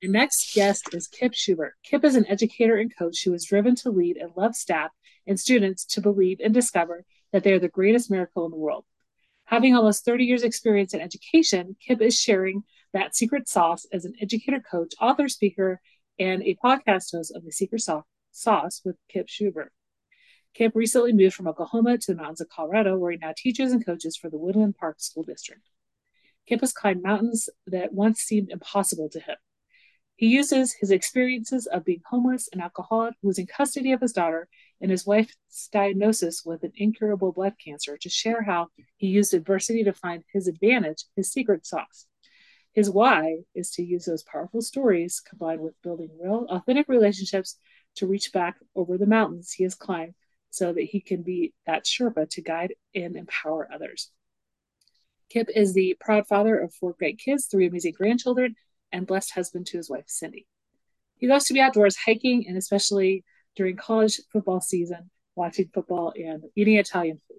Your next guest is Kip Shubert. Kip is an educator and coach who is driven to lead and love staff and students to believe and discover that they are the greatest miracle in the world. Having almost 30 years experience in education, Kip is sharing that secret sauce as an educator coach, author, speaker, and a podcast host of the Secret Sauce with Kip Shubert. Kip recently moved from Oklahoma to the mountains of Colorado, where he now teaches and coaches for the Woodland Park School District. Kip has climbed mountains that once seemed impossible to him. He uses his experiences of being homeless and alcoholic, losing custody of his daughter, and his wife's diagnosis with an incurable blood cancer to share how he used adversity to find his advantage, his secret sauce. His why is to use those powerful stories combined with building real, authentic relationships to reach back over the mountains he has climbed so that he can be that Sherpa to guide and empower others. Kip is the proud father of four great kids, three amazing grandchildren, and blessed husband to his wife, Cindy. He loves to be outdoors hiking and especially during college football season, watching football and eating Italian food.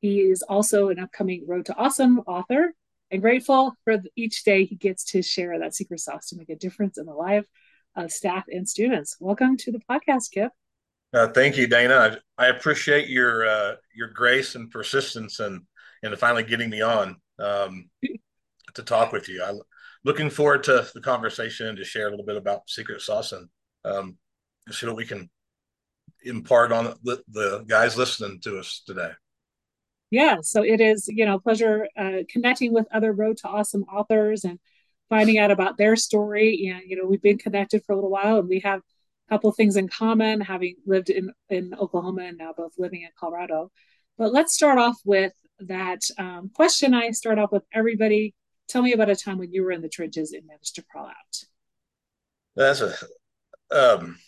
He is also an upcoming Road to Awesome author and grateful for each day he gets to share that secret sauce to make a difference in the life of staff and students. Welcome to the podcast, Kip. Uh, thank you, Dana. I, I appreciate your uh, your grace and persistence and and finally getting me on um, to talk with you. I, looking forward to the conversation to share a little bit about secret sauce and um, see what we can impart on the, the, guys listening to us today. Yeah, so it is you know pleasure uh, connecting with other Road to Awesome authors and finding out about their story. And you know we've been connected for a little while, and we have a couple things in common, having lived in in Oklahoma and now both living in Colorado. But let's start off with that um, question I start off with everybody Tell me about a time when you were in the trenches and managed to crawl out. That's a um,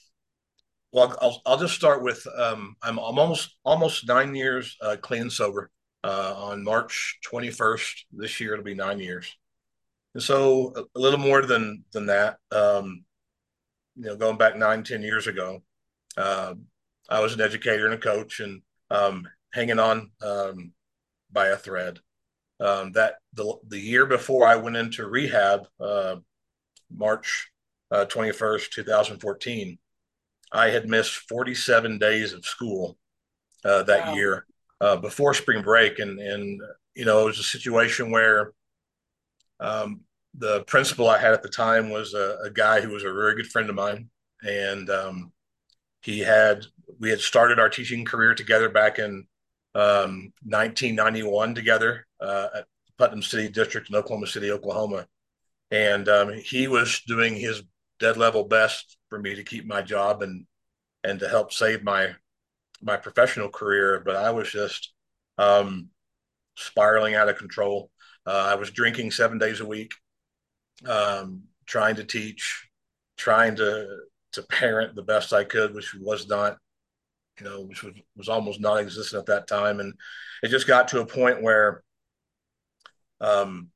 well. I'll I'll just start with um, I'm almost almost nine years uh, clean and sober. Uh, on March 21st this year, it'll be nine years. And so a, a little more than than that. Um, you know, going back nine ten years ago, uh, I was an educator and a coach, and um, hanging on um, by a thread um, that the, the year before I went into rehab, uh, March uh, 21st, 2014, I had missed 47 days of school uh, that wow. year uh, before spring break. And, and, you know, it was a situation where um, the principal I had at the time was a, a, guy who was a very good friend of mine. And um, he had, we had started our teaching career together back in um, 1991 together uh, at Putnam City District in Oklahoma City, Oklahoma. And um, he was doing his dead level best for me to keep my job and and to help save my my professional career. But I was just um, spiraling out of control. Uh, I was drinking seven days a week, um, trying to teach, trying to to parent the best I could, which was not you know, which was, was almost non-existent at that time. And it just got to a point where, um,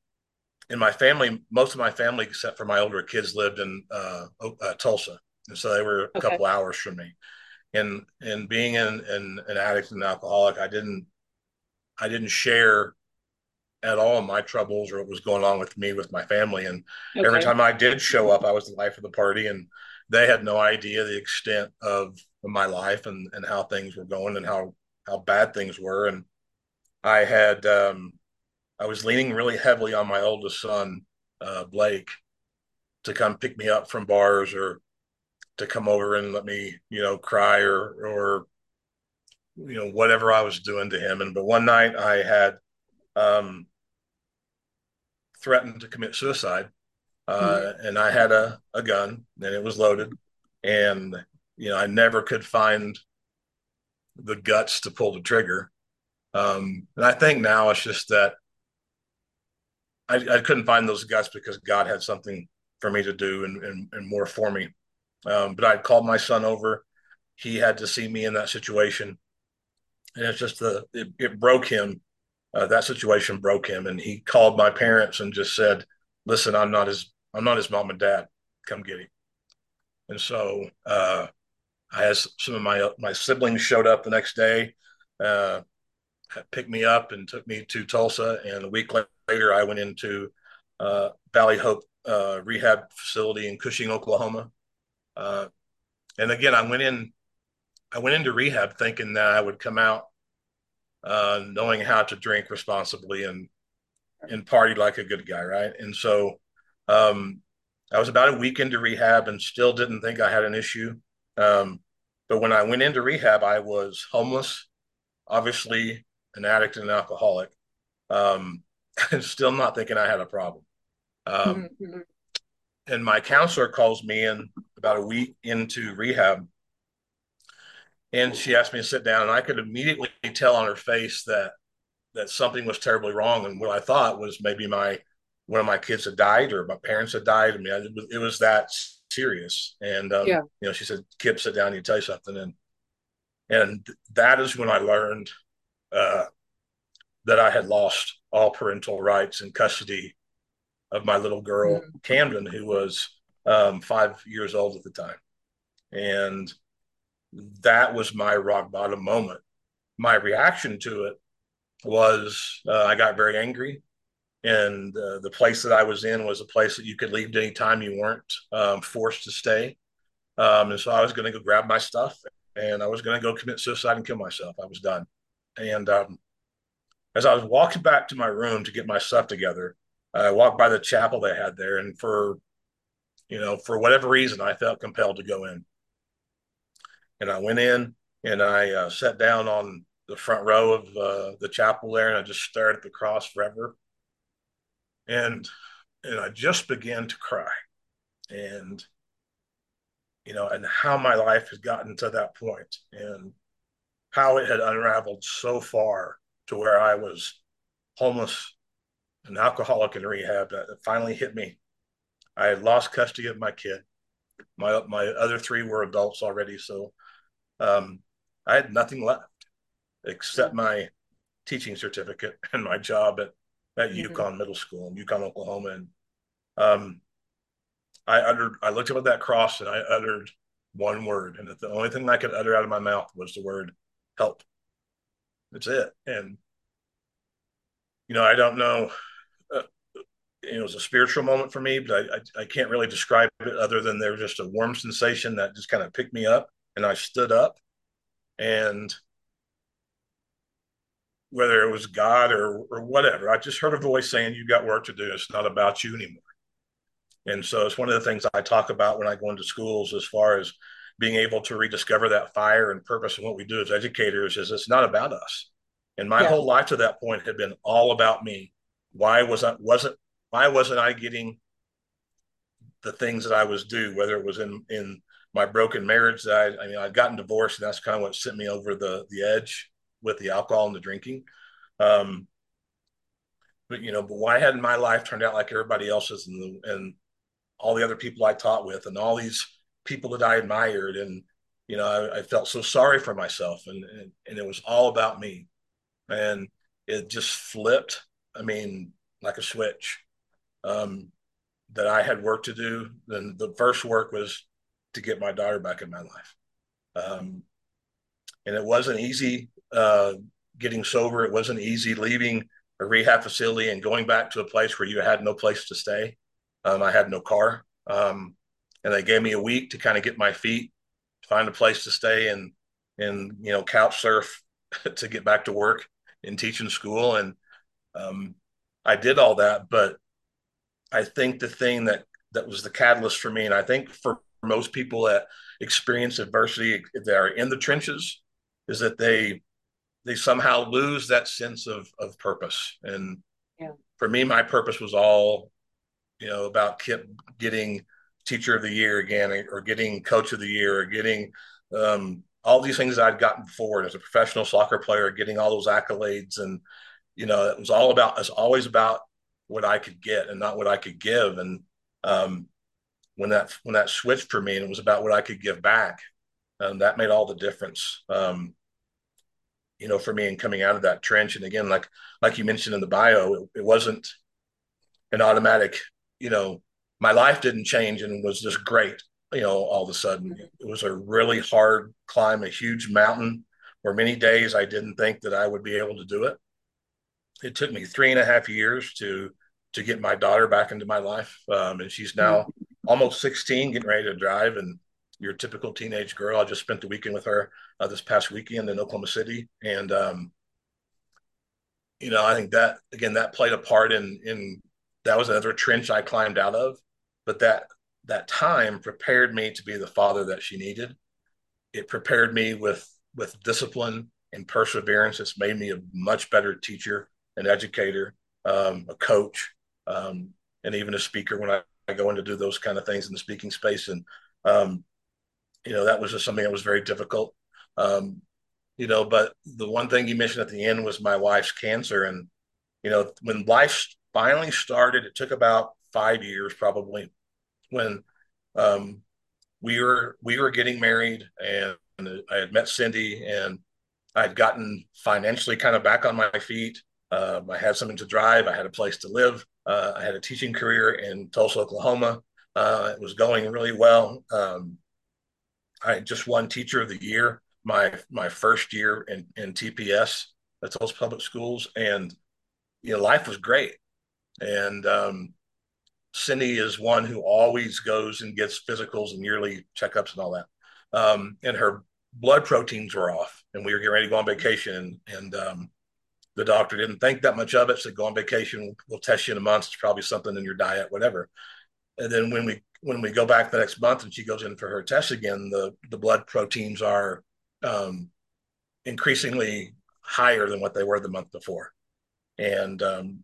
in my family, most of my family, except for my older kids, lived in uh, uh, Tulsa, and so they were a okay. couple hours from me. And and being an, an an addict and alcoholic, I didn't I didn't share at all my troubles or what was going on with me with my family. And okay. every time I did show up, I was the life of the party, and they had no idea the extent of of my life and and how things were going and how how bad things were and i had um i was leaning really heavily on my oldest son uh blake to come pick me up from bars or to come over and let me you know cry or or you know whatever i was doing to him and but one night i had um threatened to commit suicide uh, mm-hmm. and i had a, a gun and it was loaded and you know, I never could find the guts to pull the trigger. Um, and I think now it's just that I, I, couldn't find those guts because God had something for me to do and, and, and more for me. Um, but I called my son over. he had to see me in that situation, and it's just the it, it broke him. Uh, that situation broke him, and he called my parents and just said, "Listen, I'm not his I'm not his mom and dad. Come get him." And so uh, I had some of my my siblings showed up the next day, uh, picked me up and took me to Tulsa. And a week later, I went into uh, Valley Hope uh, Rehab Facility in Cushing, Oklahoma. Uh, and again, I went in. I went into rehab thinking that I would come out uh, knowing how to drink responsibly and and party like a good guy, right? And so um, I was about a week into rehab and still didn't think I had an issue. Um, but when I went into rehab, I was homeless, obviously an addict and an alcoholic, um, and still not thinking I had a problem. Um, mm-hmm. And my counselor calls me in about a week into rehab, and she asked me to sit down, and I could immediately tell on her face that that something was terribly wrong, and what I thought was maybe my one of my kids had died or my parents had died. I mean, it was, it was that serious. And um, yeah. you know, she said, "Kip, sit down. You tell you something." And and that is when I learned uh, that I had lost all parental rights and custody of my little girl mm-hmm. Camden, who was um, five years old at the time, and that was my rock bottom moment. My reaction to it was uh, I got very angry and uh, the place that I was in was a place that you could leave at any time you weren't um, forced to stay. Um, and so I was going to go grab my stuff and I was going to go commit suicide and kill myself. I was done. And um, as I was walking back to my room to get my stuff together, I walked by the chapel they had there, and for you know, for whatever reason, I felt compelled to go in. And I went in and I uh, sat down on the front row of uh, the chapel there, and I just stared at the cross forever and and I just began to cry, and you know, and how my life had gotten to that point, and how it had unraveled so far to where I was homeless, an alcoholic in rehab. That finally hit me. I had lost custody of my kid. My my other three were adults already, so um, I had nothing left except my teaching certificate and my job at at mm-hmm. Yukon Middle School in Yukon, Oklahoma. And um, I uttered, I looked up at that cross and I uttered one word. And the only thing I could utter out of my mouth was the word help. That's it. And, you know, I don't know, uh, it was a spiritual moment for me, but I, I, I can't really describe it other than there was just a warm sensation that just kind of picked me up and I stood up and whether it was God or, or whatever. I just heard a voice saying, You've got work to do. It's not about you anymore. And so it's one of the things I talk about when I go into schools as far as being able to rediscover that fire and purpose and what we do as educators is it's not about us. And my yeah. whole life to that point had been all about me. Why was I wasn't why wasn't I getting the things that I was due, whether it was in in my broken marriage that I, I mean I'd gotten divorced and that's kind of what sent me over the the edge with the alcohol and the drinking. Um, but you know, but why hadn't my life turned out like everybody else's and the, and all the other people I taught with and all these people that I admired and you know I, I felt so sorry for myself and, and and it was all about me and it just flipped. I mean, like a switch. Um, that I had work to do. Then the first work was to get my daughter back in my life. Um, and it wasn't easy uh, getting sober. It wasn't easy leaving a rehab facility and going back to a place where you had no place to stay. Um, I had no car. Um, and they gave me a week to kind of get my feet, find a place to stay and, and, you know, couch surf to get back to work in teaching school. And um, I did all that. But I think the thing that, that was the catalyst for me, and I think for most people that experience adversity that are in the trenches, is that they they somehow lose that sense of of purpose. And yeah. for me, my purpose was all, you know, about getting teacher of the year again, or getting coach of the year, or getting um, all these things I'd gotten forward as a professional soccer player, getting all those accolades, and you know, it was all about. It's always about what I could get and not what I could give. And um, when that when that switched for me, and it was about what I could give back, and that made all the difference. Um, you know, for me and coming out of that trench. And again, like like you mentioned in the bio, it, it wasn't an automatic. You know, my life didn't change and was just great. You know, all of a sudden, it was a really hard climb, a huge mountain where many days I didn't think that I would be able to do it. It took me three and a half years to to get my daughter back into my life, um, and she's now almost 16, getting ready to drive, and your typical teenage girl. I just spent the weekend with her uh, this past weekend in Oklahoma City, and um, you know, I think that again that played a part in in that was another trench I climbed out of, but that that time prepared me to be the father that she needed. It prepared me with with discipline and perseverance. It's made me a much better teacher, an educator, um, a coach, um, and even a speaker when I, I, go in to do those kind of things in the speaking space. And um, you know, that was just something that was very difficult. Um, you know, but the one thing you mentioned at the end was my wife's cancer. And, you know, when life finally started, it took about five years probably when um, we were we were getting married and I had met Cindy and I had gotten financially kind of back on my feet. Um, I had something to drive. I had a place to live. Uh, I had a teaching career in Tulsa, Oklahoma. Uh, it was going really well. Um, I just won Teacher of the Year my my first year in in TPS at those public schools, and you know life was great. And um, Cindy is one who always goes and gets physicals and yearly checkups and all that. Um, and her blood proteins were off, and we were getting ready to go on vacation, and um, the doctor didn't think that much of it. Said, "Go on vacation. We'll test you in a month. It's probably something in your diet, whatever." And then when we when we go back the next month and she goes in for her test again, the the blood proteins are um, increasingly higher than what they were the month before, and um,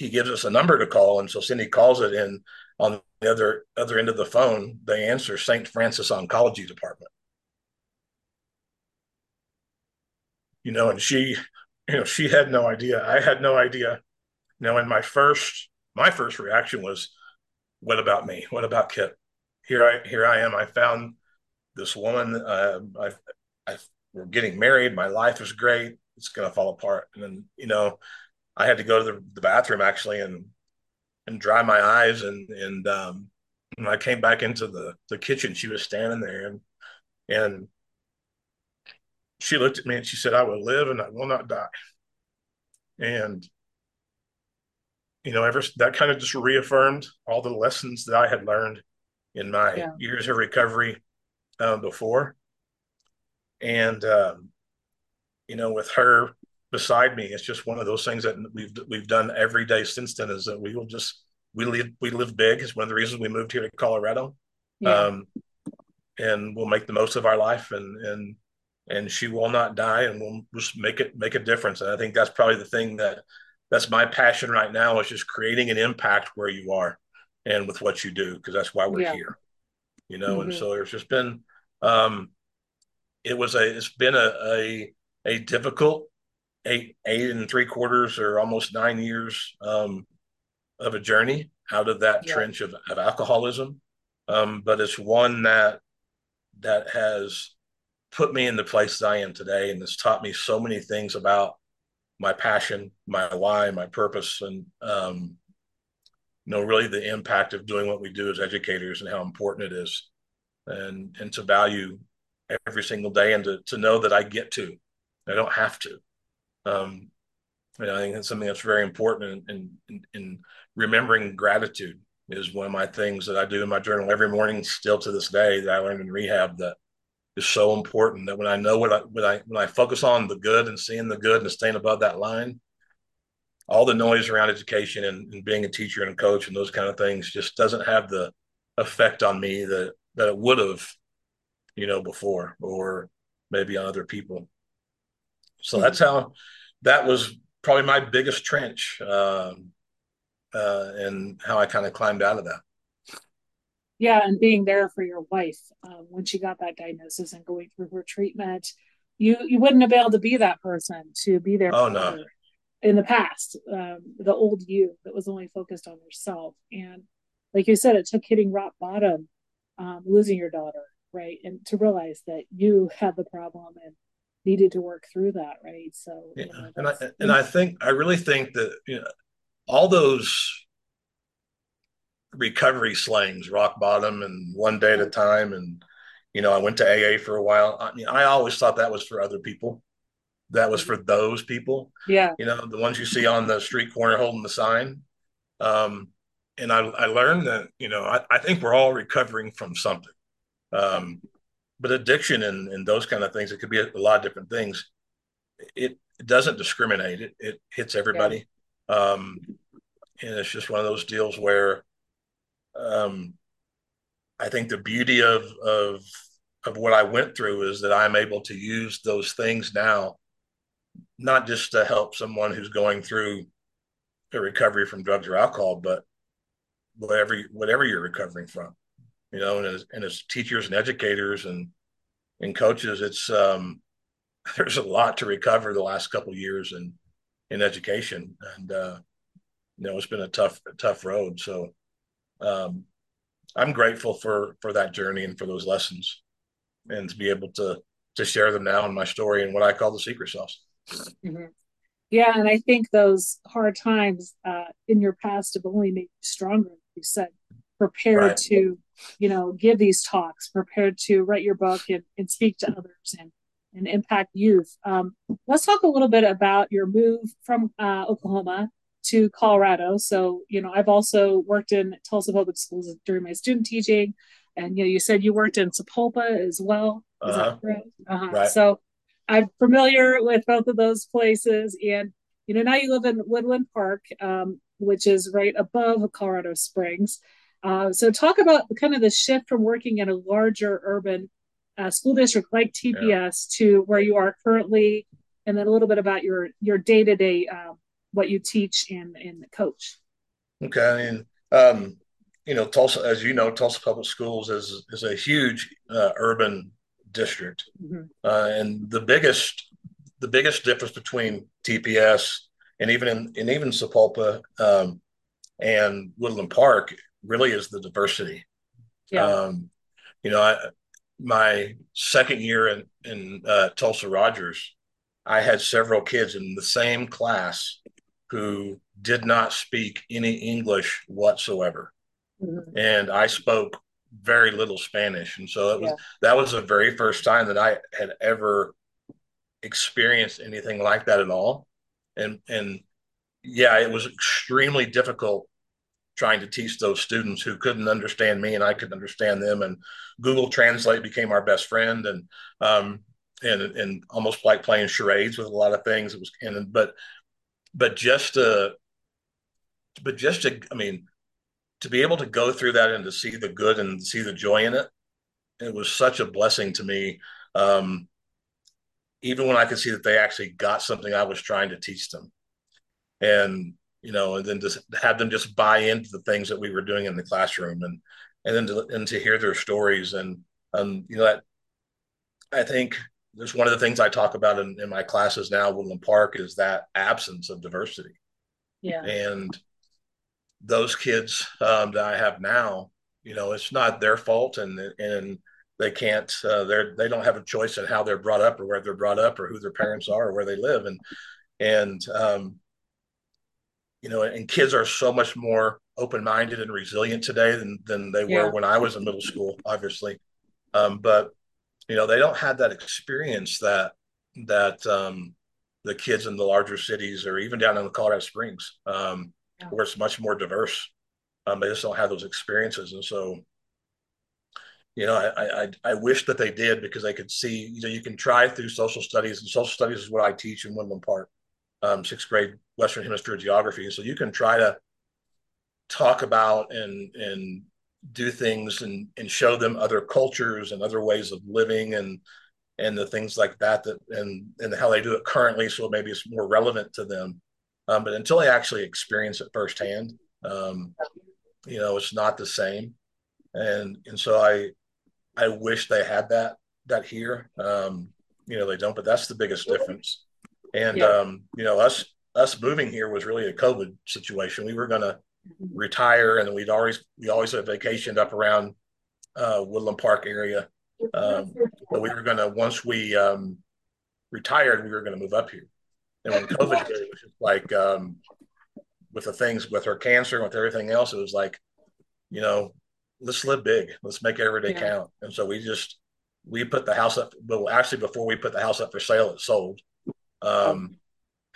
he gives us a number to call, and so Cindy calls it, and on the other other end of the phone, they answer St. Francis Oncology Department. You know, and she, you know, she had no idea. I had no idea. Now, in my first, my first reaction was, what about me? What about Kip? Here I here I am. I found this woman. Uh, I, I we're getting married. My life is great. It's gonna fall apart. And then you know, I had to go to the, the bathroom actually and and dry my eyes. And and um, when I came back into the the kitchen, she was standing there and and she looked at me and she said, "I will live and I will not die." And you know, ever that kind of just reaffirmed all the lessons that I had learned in my yeah. years of recovery uh, before. And um, you know, with her beside me, it's just one of those things that we've we've done every day since then. Is that we will just we live we live big. It's one of the reasons we moved here to Colorado, yeah. um, and we'll make the most of our life. And and and she will not die, and we'll just make it make a difference. And I think that's probably the thing that that's my passion right now is just creating an impact where you are and with what you do because that's why we're yeah. here you know mm-hmm. and so there's just been um it was a it's been a a, a difficult eight eight and three quarters or almost nine years um of a journey out of that yeah. trench of, of alcoholism um but it's one that that has put me in the place that I am today and has taught me so many things about my passion, my why, my purpose, and um, you know, really the impact of doing what we do as educators and how important it is, and and to value every single day and to to know that I get to, I don't have to. Um, I think that's something that's very important, and in, in, in remembering gratitude is one of my things that I do in my journal every morning, still to this day that I learned in rehab that is so important that when I know what I when I when I focus on the good and seeing the good and staying above that line, all the noise around education and, and being a teacher and a coach and those kind of things just doesn't have the effect on me that that it would have, you know, before or maybe on other people. So that's how that was probably my biggest trench, um, uh, and how I kind of climbed out of that. Yeah and being there for your wife um, when she got that diagnosis and going through her treatment you you wouldn't have been able to be that person to be there oh no. in the past um, the old you that was only focused on yourself, and like you said it took hitting rock bottom um, losing your daughter right? And to realize that you had the problem and needed to work through that, right? So, yeah. you know, and I and I think I really think that you know all those recovery slangs, rock bottom, and one day at a time, and you know, I went to AA for a while. I mean, I always thought that was for other people. That was for those people. Yeah. You know, the ones you see on the street corner holding the sign. Um, and I, I learned that, you know, I, I think we're all recovering from something. Um, but addiction and, and those kind of things, it could be a, a lot of different things. It, it doesn't discriminate. It, it hits everybody. Yeah. Um, and it's just one of those deals where um, I think the beauty of of of what I went through is that I'm able to use those things now, not just to help someone who's going through a recovery from drugs or alcohol, but whatever whatever you're recovering from, you know, and as, and as teachers and educators and and coaches, it's um, there's a lot to recover the last couple years in in education, and uh, you know it's been a tough tough road. So um, I'm grateful for for that journey and for those lessons, and to be able to to share them now in my story and what I call the secret sauce. Mm-hmm. Yeah, and I think those hard times uh, in your past have only made you stronger. You said prepared right. to, you know, give these talks, prepared to write your book and, and speak to others and and impact youth. Um, let's talk a little bit about your move from uh, Oklahoma to Colorado. So, you know, I've also worked in Tulsa Public Schools during my student teaching. And, you know, you said you worked in Sapulpa as well. Uh-huh. correct? Uh-huh. Right. So I'm familiar with both of those places. And, you know, now you live in Woodland Park, um, which is right above Colorado Springs. Uh, so talk about kind of the shift from working in a larger urban uh, school district like TPS yeah. to where you are currently, and then a little bit about your your day to day what you teach and and coach. Okay, I mean, um, you know, Tulsa, as you know, Tulsa Public Schools is is a huge uh, urban district, mm-hmm. uh, and the biggest the biggest difference between TPS and even in and even Sapulpa um, and Woodland Park really is the diversity. Yeah. Um, you know, I, my second year in in uh, Tulsa Rogers, I had several kids in the same class who did not speak any English whatsoever. Mm-hmm. And I spoke very little Spanish. And so it was yeah. that was the very first time that I had ever experienced anything like that at all. And and yeah, it was extremely difficult trying to teach those students who couldn't understand me and I couldn't understand them. And Google Translate became our best friend and um and and almost like playing charades with a lot of things. It was and but but just to but just to i mean to be able to go through that and to see the good and see the joy in it it was such a blessing to me um, even when i could see that they actually got something i was trying to teach them and you know and then just have them just buy into the things that we were doing in the classroom and and then to, and to hear their stories and um, you know that i think there's one of the things I talk about in, in my classes now, Woodland Park, is that absence of diversity. Yeah. And those kids um, that I have now, you know, it's not their fault, and and they can't, uh, they're they don't have a choice in how they're brought up or where they're brought up or who their parents are or where they live, and and um, you know, and kids are so much more open minded and resilient today than than they yeah. were when I was in middle school, obviously. Um, but you know they don't have that experience that that um, the kids in the larger cities or even down in the Colorado Springs um, yeah. where it's much more diverse. Um, they just don't have those experiences, and so you know I, I I wish that they did because they could see you know you can try through social studies and social studies is what I teach in Woodland Park, um, sixth grade Western Hemisphere geography. So you can try to talk about and and do things and and show them other cultures and other ways of living and and the things like that that and and how they do it currently. So maybe it's more relevant to them. Um, but until they actually experience it firsthand um, you know it's not the same. And and so i i wish they had that that here. Um, you know they don't but that's the biggest difference and yeah. um, you know us us moving here was really a covid situation we were going to retire, and we'd always we always had vacationed up around uh, Woodland Park area, Um, but we were going to once we um, retired, we were going to move up here. And when COVID hit, it was just like um, with the things with her cancer and with everything else, it was like, you know, let's live big, let's make every day yeah. count. And so we just we put the house up. Well, actually, before we put the house up for sale, it sold. Um,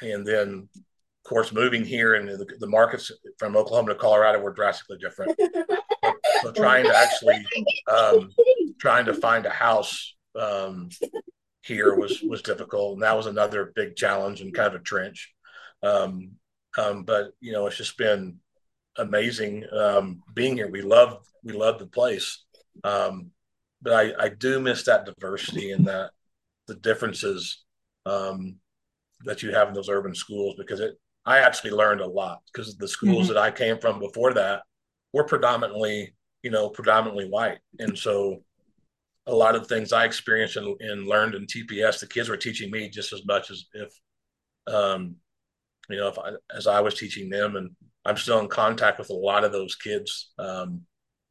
and then, of course, moving here and the, the markets from Oklahoma to Colorado were drastically different. so trying to actually um, trying to find a house um, here was was difficult, and that was another big challenge and kind of a trench. Um, um, but you know, it's just been amazing um, being here. We love we love the place, um, but I, I do miss that diversity and that the differences um, that you have in those urban schools because it I actually learned a lot because the schools mm-hmm. that I came from before that were predominantly you know predominantly white, and so a lot of things I experienced and, and, learned in TPS, the kids were teaching me just as much as if, um, you know, if I, as I was teaching them. And I'm still in contact with a lot of those kids um,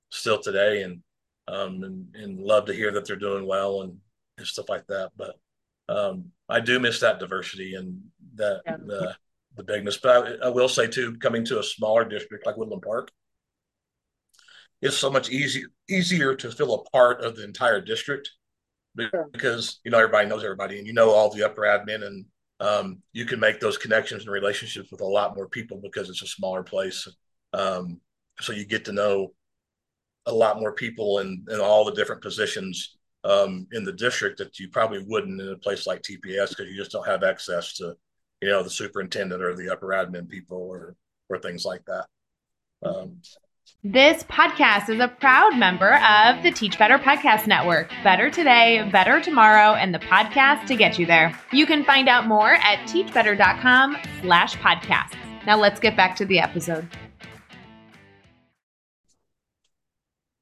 still today, and, um, and and love to hear that they're doing well and, and stuff like that. But um, I do miss that diversity and that yeah. the the bigness. But I, I will say too, coming to a smaller district like Woodland Park, it's so much easier easier to feel a part of the entire district because you know everybody knows everybody and you know all the upper admin and um, you can make those connections and relationships with a lot more people because it's a smaller place um, so you get to know a lot more people in, in all the different positions um, in the district that you probably wouldn't in a place like TPS because you just don't have access to you know the superintendent or the upper admin people or or things like that um, this podcast is a proud member of the Teach Better Podcast Network. Better today, better tomorrow, and the podcast to get you there. You can find out more at teachbetter.com slash podcasts. Now let's get back to the episode.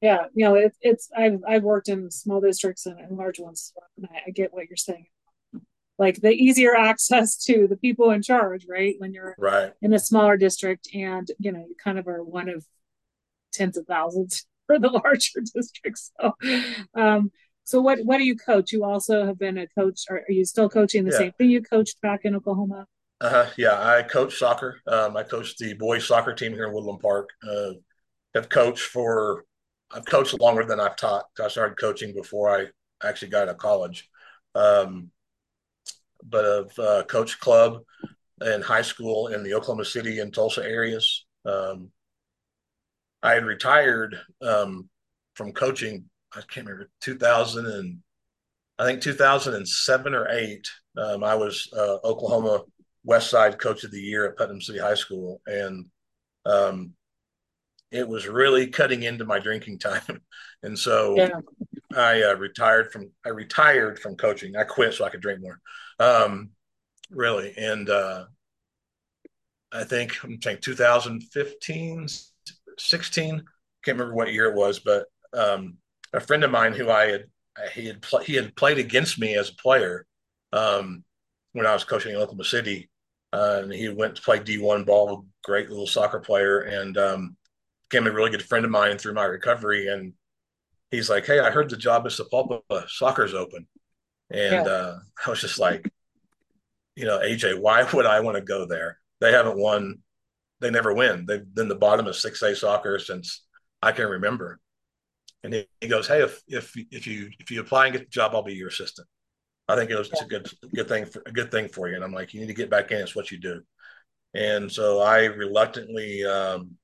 Yeah, you know, it, it's I've I've worked in small districts and, and large ones, and I, I get what you're saying like the easier access to the people in charge, right? When you're right in a smaller district and you know you kind of are one of tens of thousands for the larger districts. So, um, so what what do you coach? You also have been a coach. Are, are you still coaching the yeah. same thing you coached back in Oklahoma? uh-huh. yeah, I coach soccer. Um, I coached the boys soccer team here in Woodland Park. Uh, have coached for I've coached longer than I've taught. I started coaching before I actually got to college. Um, but I've uh, coached club in high school in the Oklahoma City and Tulsa areas. Um, I had retired um, from coaching. I can't remember 2000 and I think 2007 or eight. Um, I was uh, Oklahoma West Side Coach of the Year at Putnam City High School, and um, it was really cutting into my drinking time. and so yeah. I uh, retired from I retired from coaching. I quit so I could drink more. Um, really, and uh, I think I'm saying 2015 16. Can't remember what year it was, but um, a friend of mine who I had he had pl- he had played against me as a player um, when I was coaching in Oklahoma City, uh, and he went to play D1 ball. Great little soccer player, and um, became a really good friend of mine through my recovery. And he's like, "Hey, I heard the job at Sapulpa soccer's open," and yeah. uh, I was just like, "You know, AJ, why would I want to go there? They haven't won they never win. They've been the bottom of six A soccer since I can remember. And he, he goes, "Hey, if if if you if you apply and get the job, I'll be your assistant. I think it was it's a good good thing for a good thing for you." And I'm like, "You need to get back in. It's what you do." And so I reluctantly um,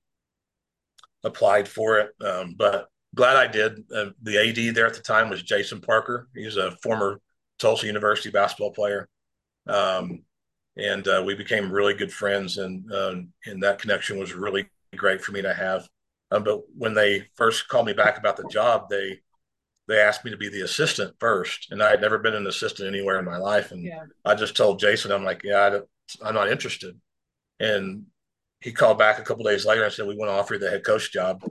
applied for it, um, but glad I did. Uh, the AD there at the time was Jason Parker. He's a former Tulsa University basketball player. Um, and uh, we became really good friends, and uh, and that connection was really great for me to have. Um, but when they first called me back about the job, they they asked me to be the assistant first, and I had never been an assistant anywhere in my life. And yeah. I just told Jason, I'm like, yeah, I am not interested. And he called back a couple days later and said, we want to offer you the head coach job.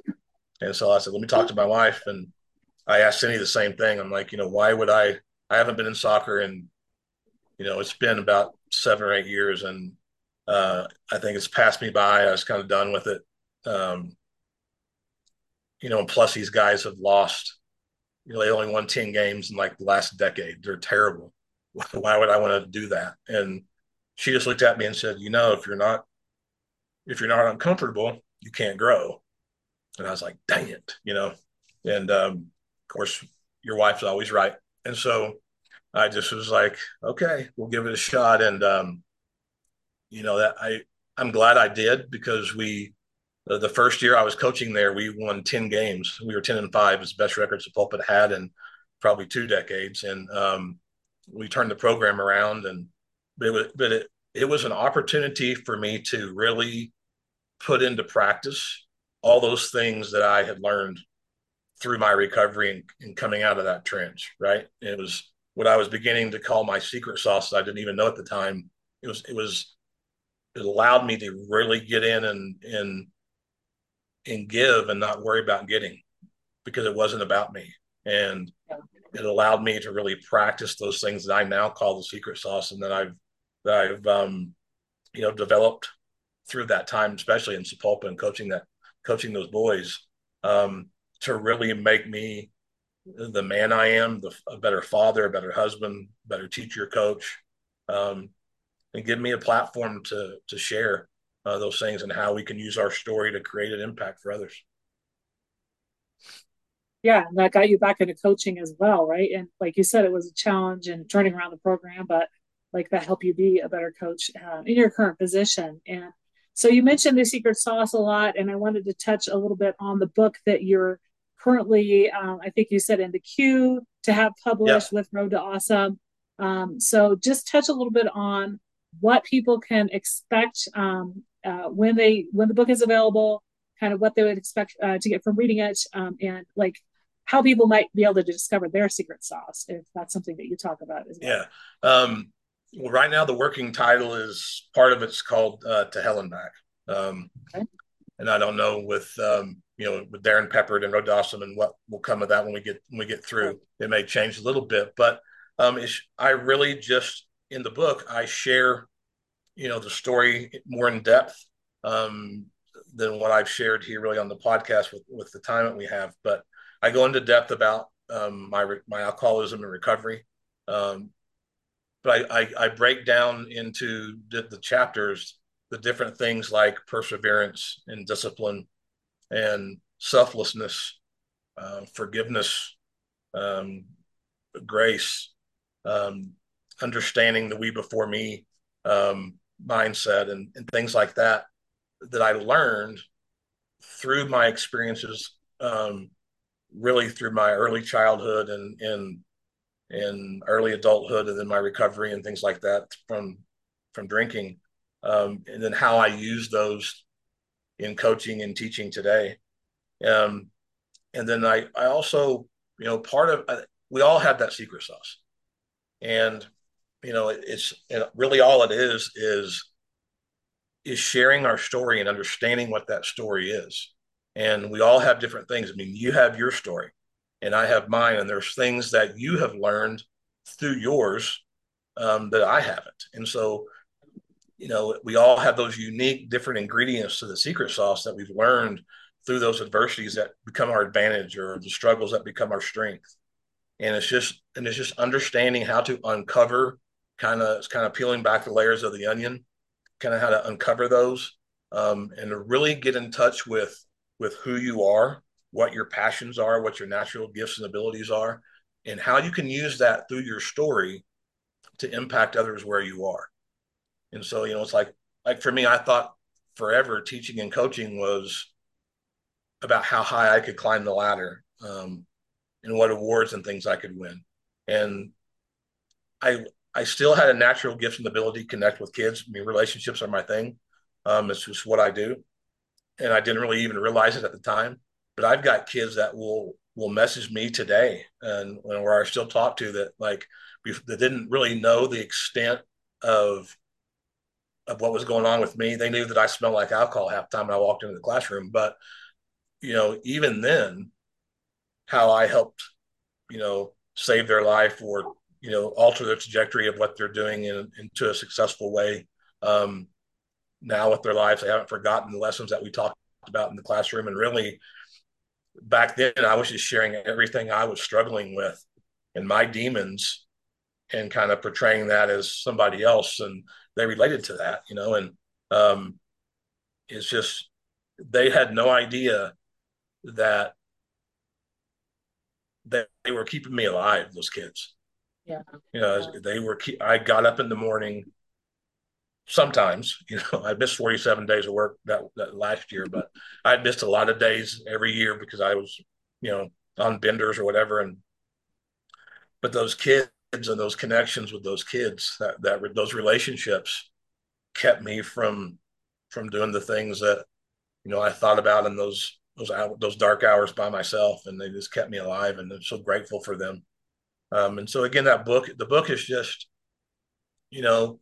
And so I said, let me talk to my wife. And I asked Cindy the same thing. I'm like, you know, why would I? I haven't been in soccer in you know, it's been about seven or eight years, and uh, I think it's passed me by. I was kind of done with it. Um, you know, and plus these guys have lost you know, they only won 10 games in like the last decade. They're terrible. Why would I want to do that? And she just looked at me and said, you know, if you're not, if you're not uncomfortable, you can't grow. And I was like, dang it, you know. And um, of course, your wife's always right. And so I just was like, okay, we'll give it a shot. And um, you know that I I'm glad I did because we the, the first year I was coaching there, we won 10 games. We were 10 and five, the best records Sapulpa had in probably two decades. And um, we turned the program around and but it was but it it was an opportunity for me to really put into practice all those things that I had learned through my recovery and, and coming out of that trench, right? It was what I was beginning to call my secret sauce I didn't even know at the time. It was it was it allowed me to really get in and and and give and not worry about getting because it wasn't about me. And it allowed me to really practice those things that I now call the secret sauce and that I've that I've um, you know developed through that time, especially in Sapulpa and coaching that coaching those boys um, to really make me the man I am, the, a better father, a better husband, better teacher, coach, um, and give me a platform to to share uh, those things and how we can use our story to create an impact for others. Yeah, and that got you back into coaching as well, right? And like you said, it was a challenge and turning around the program, but like that helped you be a better coach uh, in your current position. And so you mentioned the secret sauce a lot, and I wanted to touch a little bit on the book that you're currently, um, I think you said in the queue to have published yeah. with Road to Awesome. Um, so just touch a little bit on what people can expect um, uh, when they when the book is available, kind of what they would expect uh, to get from reading it, um, and like how people might be able to discover their secret sauce if that's something that you talk about as well. Yeah. Um, well, right now the working title is part of it's called uh, "To Hell and Back," um, okay. and I don't know with um, you know with Darrin Peppard and Road Awesome and what will come of that when we get when we get through. It may change a little bit, but um, I really just in the book I share you know the story more in depth um, than what I've shared here really on the podcast with with the time that we have. But I go into depth about um, my my alcoholism and recovery. Um, but I, I, I break down into the, the, chapters the different things like perseverance and discipline and selflessness, uh, forgiveness, um, grace, um, understanding the we before me, um, mindset and, and things like that that I learned through my experiences, um, really through my early childhood and and and early adulthood, and then my recovery and things like that from from drinking, um, and then how I use those in coaching and teaching today. Um, and then I I also you know part of uh, we all have that secret sauce, and you know it's really all it is is is sharing our story and understanding what that story is. And we all have different things. I mean you have your story and i have mine and there's things that you have learned through yours um, that i haven't. And so you know we all have those unique different ingredients to the secret sauce that we've learned through those adversities that become our advantage or the struggles that become our strength. And it's just and it's just understanding how to uncover kind of it's kind of peeling back the layers of the onion, kind of how to uncover those, um, and to really get in touch with with who you are, what your passions are, what your natural gifts and abilities are, and how you can use that through your story to impact others where you are. And so, you know, it's like like for me, I thought forever teaching and coaching was about how high I could climb the ladder um, and what awards and things I could win. And I I still had a natural gift and ability to connect with kids. I mean, relationships are my thing. Um, it's just what I do, and I didn't really even realize it at the time. But I've got kids that will will message me today, and, where I still talk to that like that didn't really know the extent of of what was going on with me. They knew that I smelled like alcohol half the time when I walked into the classroom, but you know, even then, how I helped, you know, save their life or you know alter the trajectory of what they're doing in, into a successful way um, now with their lives they haven't forgotten the lessons that we talked about in the classroom and really back then I was just sharing everything I was struggling with and my demons and kind of portraying that as somebody else and they related to that, you know, and um it's just they had no idea that they, they were keeping me alive, those kids. Yeah. You know, yeah. they were I got up in the morning sometimes you know i missed 47 days of work that, that last year but i missed a lot of days every year because i was you know on benders or whatever. And but those kids and those connections with those kids that that those relationships kept me from from doing the things that you know i thought about in those those those dark hours by myself. And they just kept me alive and i'm so grateful for them. Um, and so again that book the book is just you know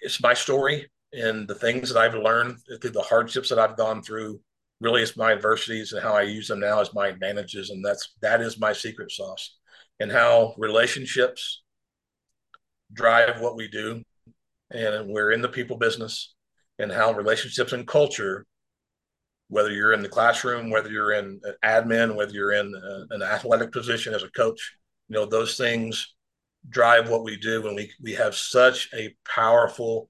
it's my story and the things that I've learned through the hardships that I've gone through. Really, it's my adversities and how I use them now as my advantages, and that's that is my secret sauce. And how relationships drive what we do, and we're in the people business, and how relationships and culture, whether you're in the classroom, whether you're in admin, whether you're in a, an athletic position as a coach, you know those things drive what we do and we we have such a powerful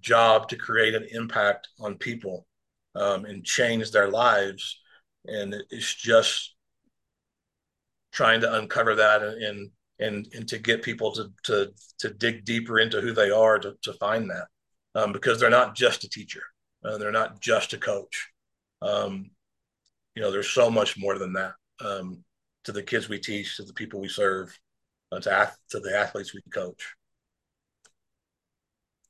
job to create an impact on people um, and change their lives. And it's just trying to uncover that and and and to get people to to to dig deeper into who they are to, to find that um, because they're not just a teacher uh, they're not just a coach. Um, you know there's so much more than that um, to the kids we teach to the people we serve to, to the athletes we coach.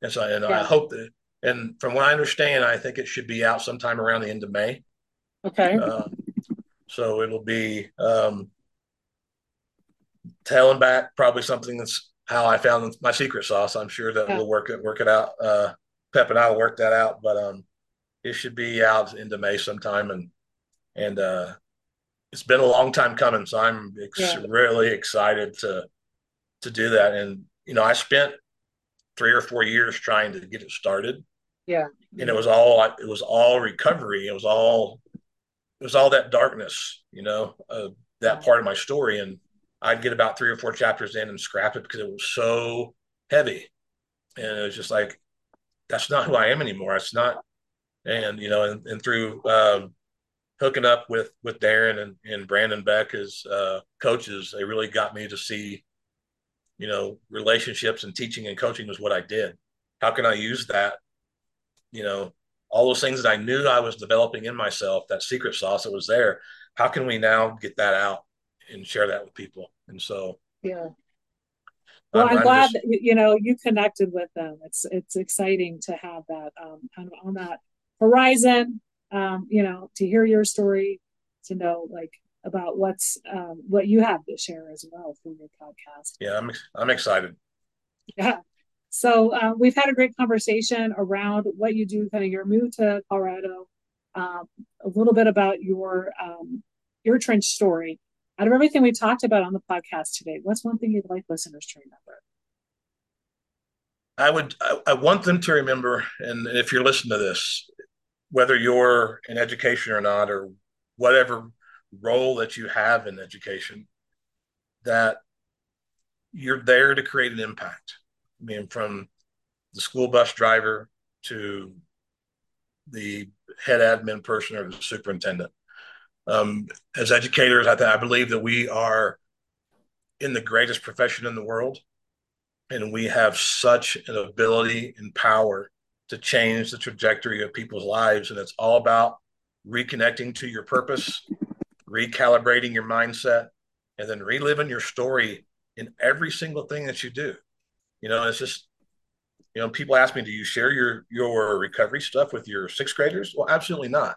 And so, and yeah. I hope that, and from what I understand, I think it should be out sometime around the end of May. Okay. Uh, so it'll be um, tailing back, probably something that's how I found my secret sauce. I'm sure that yeah. we'll work it work it out. Uh, Pep and I will work that out, but um, it should be out into May sometime, and and uh, it's been a long time coming, so I'm ex- yeah. really excited to to do that. And you know, I spent three or four years trying to get it started. Yeah, and it was all it was all recovery. It was all it was all that darkness, you know, uh, that part of my story. And I'd get about three or four chapters in and scrap it because it was so heavy, and it was just like that's not who I am anymore. It's not, and you know, and, and through um, hooking up with with Darrin and, and Brandon Beck as uh, coaches, they really got me to see, you know, relationships and teaching and coaching was what I did. How can I use that? You know, all those things that I knew I was developing in myself, that secret sauce that was there. How can we now get that out and share that with people? And so, yeah. Well, I'm, I'm glad just, that you know you connected with them. It's it's exciting to have that um, kind of on that horizon um, you know, to hear your story, to know like about what's um, what you have to share as well through your podcast. Yeah, I'm I'm excited. Yeah. So uh, we've had a great conversation around what you do, kind of your move to Colorado, um, a little bit about your um, your trench story. Out of everything we talked about on the podcast today, what's one thing you'd like listeners to remember? I would I, I want them to remember, and if you're listening to this, whether you're in education or not, or whatever role that you have in education, that you're there to create an impact. I mean, from the school bus driver to the head admin person or the superintendent. Um, as educators, I, th- I believe that we are in the greatest profession in the world, and we have such an ability and power to change the trajectory of people's lives. And it's all about reconnecting to your purpose, recalibrating your mindset, and then reliving your story in every single thing that you do. You know, it's just, you know, people ask me, do you share your your recovery stuff with your sixth graders? Well, absolutely not.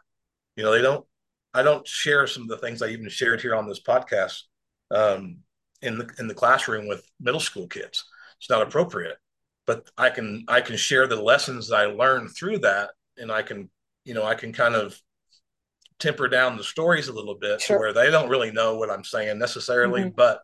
You know, they don't. I don't share some of the things I even shared here on this podcast um, in the in the classroom with middle school kids. It's not appropriate but I can I can share the lessons that I learned through that, and I can you know I can kind of temper down the stories a little bit sure. where they don't really know what I'm saying necessarily, mm-hmm. but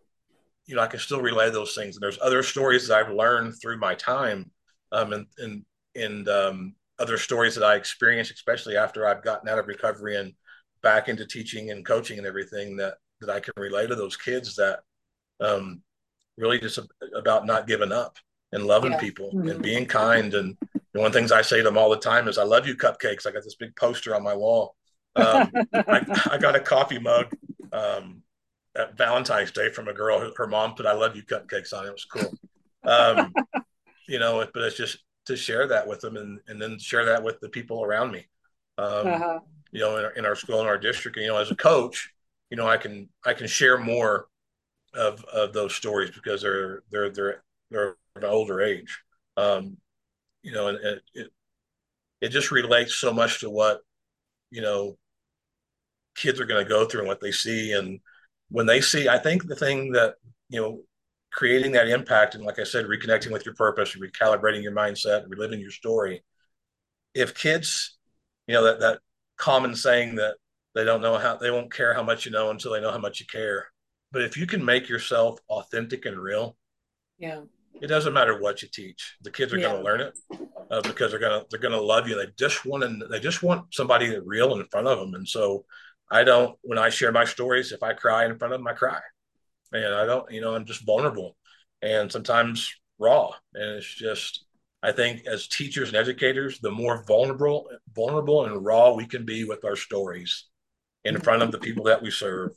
you know I can still relay those things. And there's other stories that I've learned through my time, um, and and and um, other stories that I experienced, especially after I've gotten out of recovery and back into teaching and coaching and everything that that I can relate to those kids that um, really just about not giving up and loving yeah. people mm-hmm. and being kind. And one of the things I say to them all the time is, "I love you, cupcakes." I got this big poster on my wall. Um, I, I, got a coffee mug um, at Valentine's Day from a girl. Her mom put "I love you, cupcakes" on it. It was cool. Um, you know, but it's just to share that with them and, and then share that with the people around me. Um, uh-huh. You know, in our, in our school, in our district, and, you know, as a coach, you know, I can I can share more of of those stories because they're they're they're they're an older age. Um, you know, and it, it it just relates so much to what you know kids are going to go through and what they see. And when they see i think the thing that you know creating that impact and like i said reconnecting with your purpose recalibrating your mindset reliving your story. If kids you know that that common saying that they don't know how they won't care how much you know until they know how much you care. But if you can make yourself authentic and real yeah it doesn't matter what you teach. The kids are yeah. going to learn it uh, because they're going to they're going to love you. They just want to they just want somebody real in front of them. And so i don't when i share my stories if i cry in front of them i cry. And i don't you know i'm just vulnerable and sometimes raw. And it's just i think as teachers and educators the more vulnerable vulnerable and raw we can be with our stories in front of the people that we serve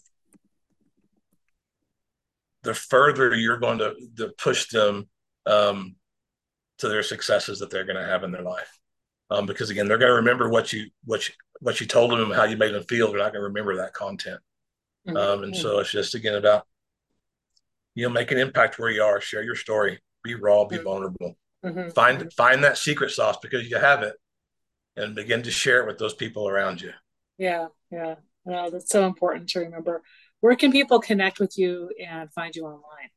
the further you're going to, to push them um, to their successes that they're going to have in their life. Um, because again, they're going to remember what you what you what you told them and how you made them feel. They're not going to remember that content. Mm-hmm. Um, and so it's just again about you know make an impact where you are, share your story, be raw, be mm-hmm. vulnerable, mm-hmm. find mm-hmm. find that secret sauce because you have it, and begin to share it with those people around you. Yeah, yeah, well, that's so important to remember where can people connect with you and find you online?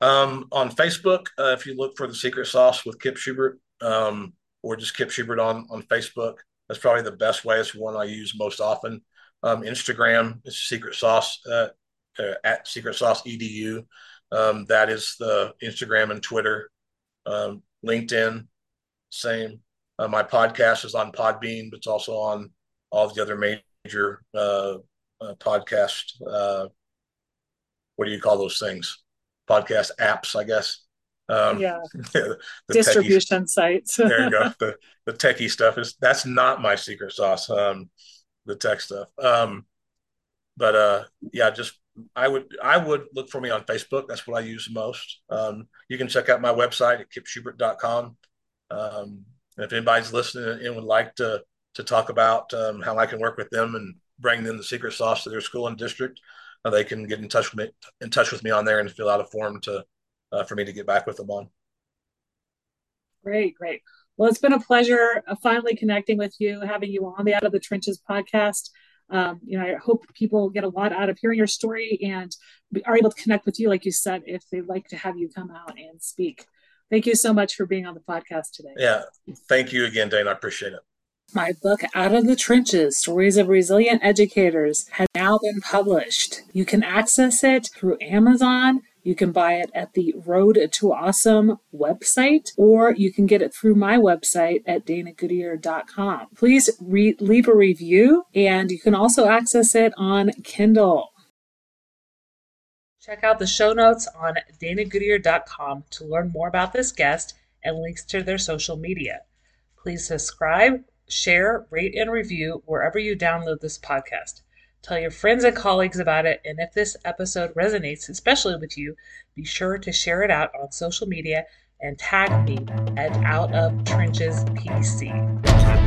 Um, on Facebook, uh, if you look for the Secret Sauce with Kip Shubert, um, or just Kip Shubert on on Facebook, that's probably the best way. It's one I use most often. Um, Instagram is Secret Sauce uh, uh, at Secret Sauce Edu. Um, that is the Instagram and Twitter. Um, LinkedIn, same. Uh, my podcast is on Podbean, but it's also on all the other major uh, podcast. Uh, what do you call those things? Podcast apps, I guess. Um, yeah. the Distribution sites. there you go. The the techie stuff is that's not my secret sauce. Um, the tech stuff. Um, but uh, yeah, just I would I would look for me on Facebook. That's what I use most. Um, you can check out my website at kipshubert.com. Um, and if anybody's listening and would like to to talk about um, how I can work with them and bring them the secret sauce to their school and district, uh, they can get in touch with me in touch with me on there and fill out a form to uh, for me to get back with them on. Great, great. Well, it's been a pleasure uh, finally connecting with you, having you on the Out of the Trenches podcast. Um, you know, I hope people get a lot out of hearing your story and are able to connect with you, like you said, if they'd like to have you come out and speak. Thank you so much for being on the podcast today. Yeah, thank you again, Dane. I appreciate it. My book, Out of the Trenches Stories of Resilient Educators, has now been published. You can access it through Amazon. You can buy it at the Road to Awesome website, or you can get it through my website at danagoodier.com. Please re- leave a review, and you can also access it on Kindle. Check out the show notes on danagoodier.com to learn more about this guest and links to their social media. Please subscribe, share, rate, and review wherever you download this podcast. Tell your friends and colleagues about it, and if this episode resonates especially with you, be sure to share it out on social media and tag me at Out of Trenches PC.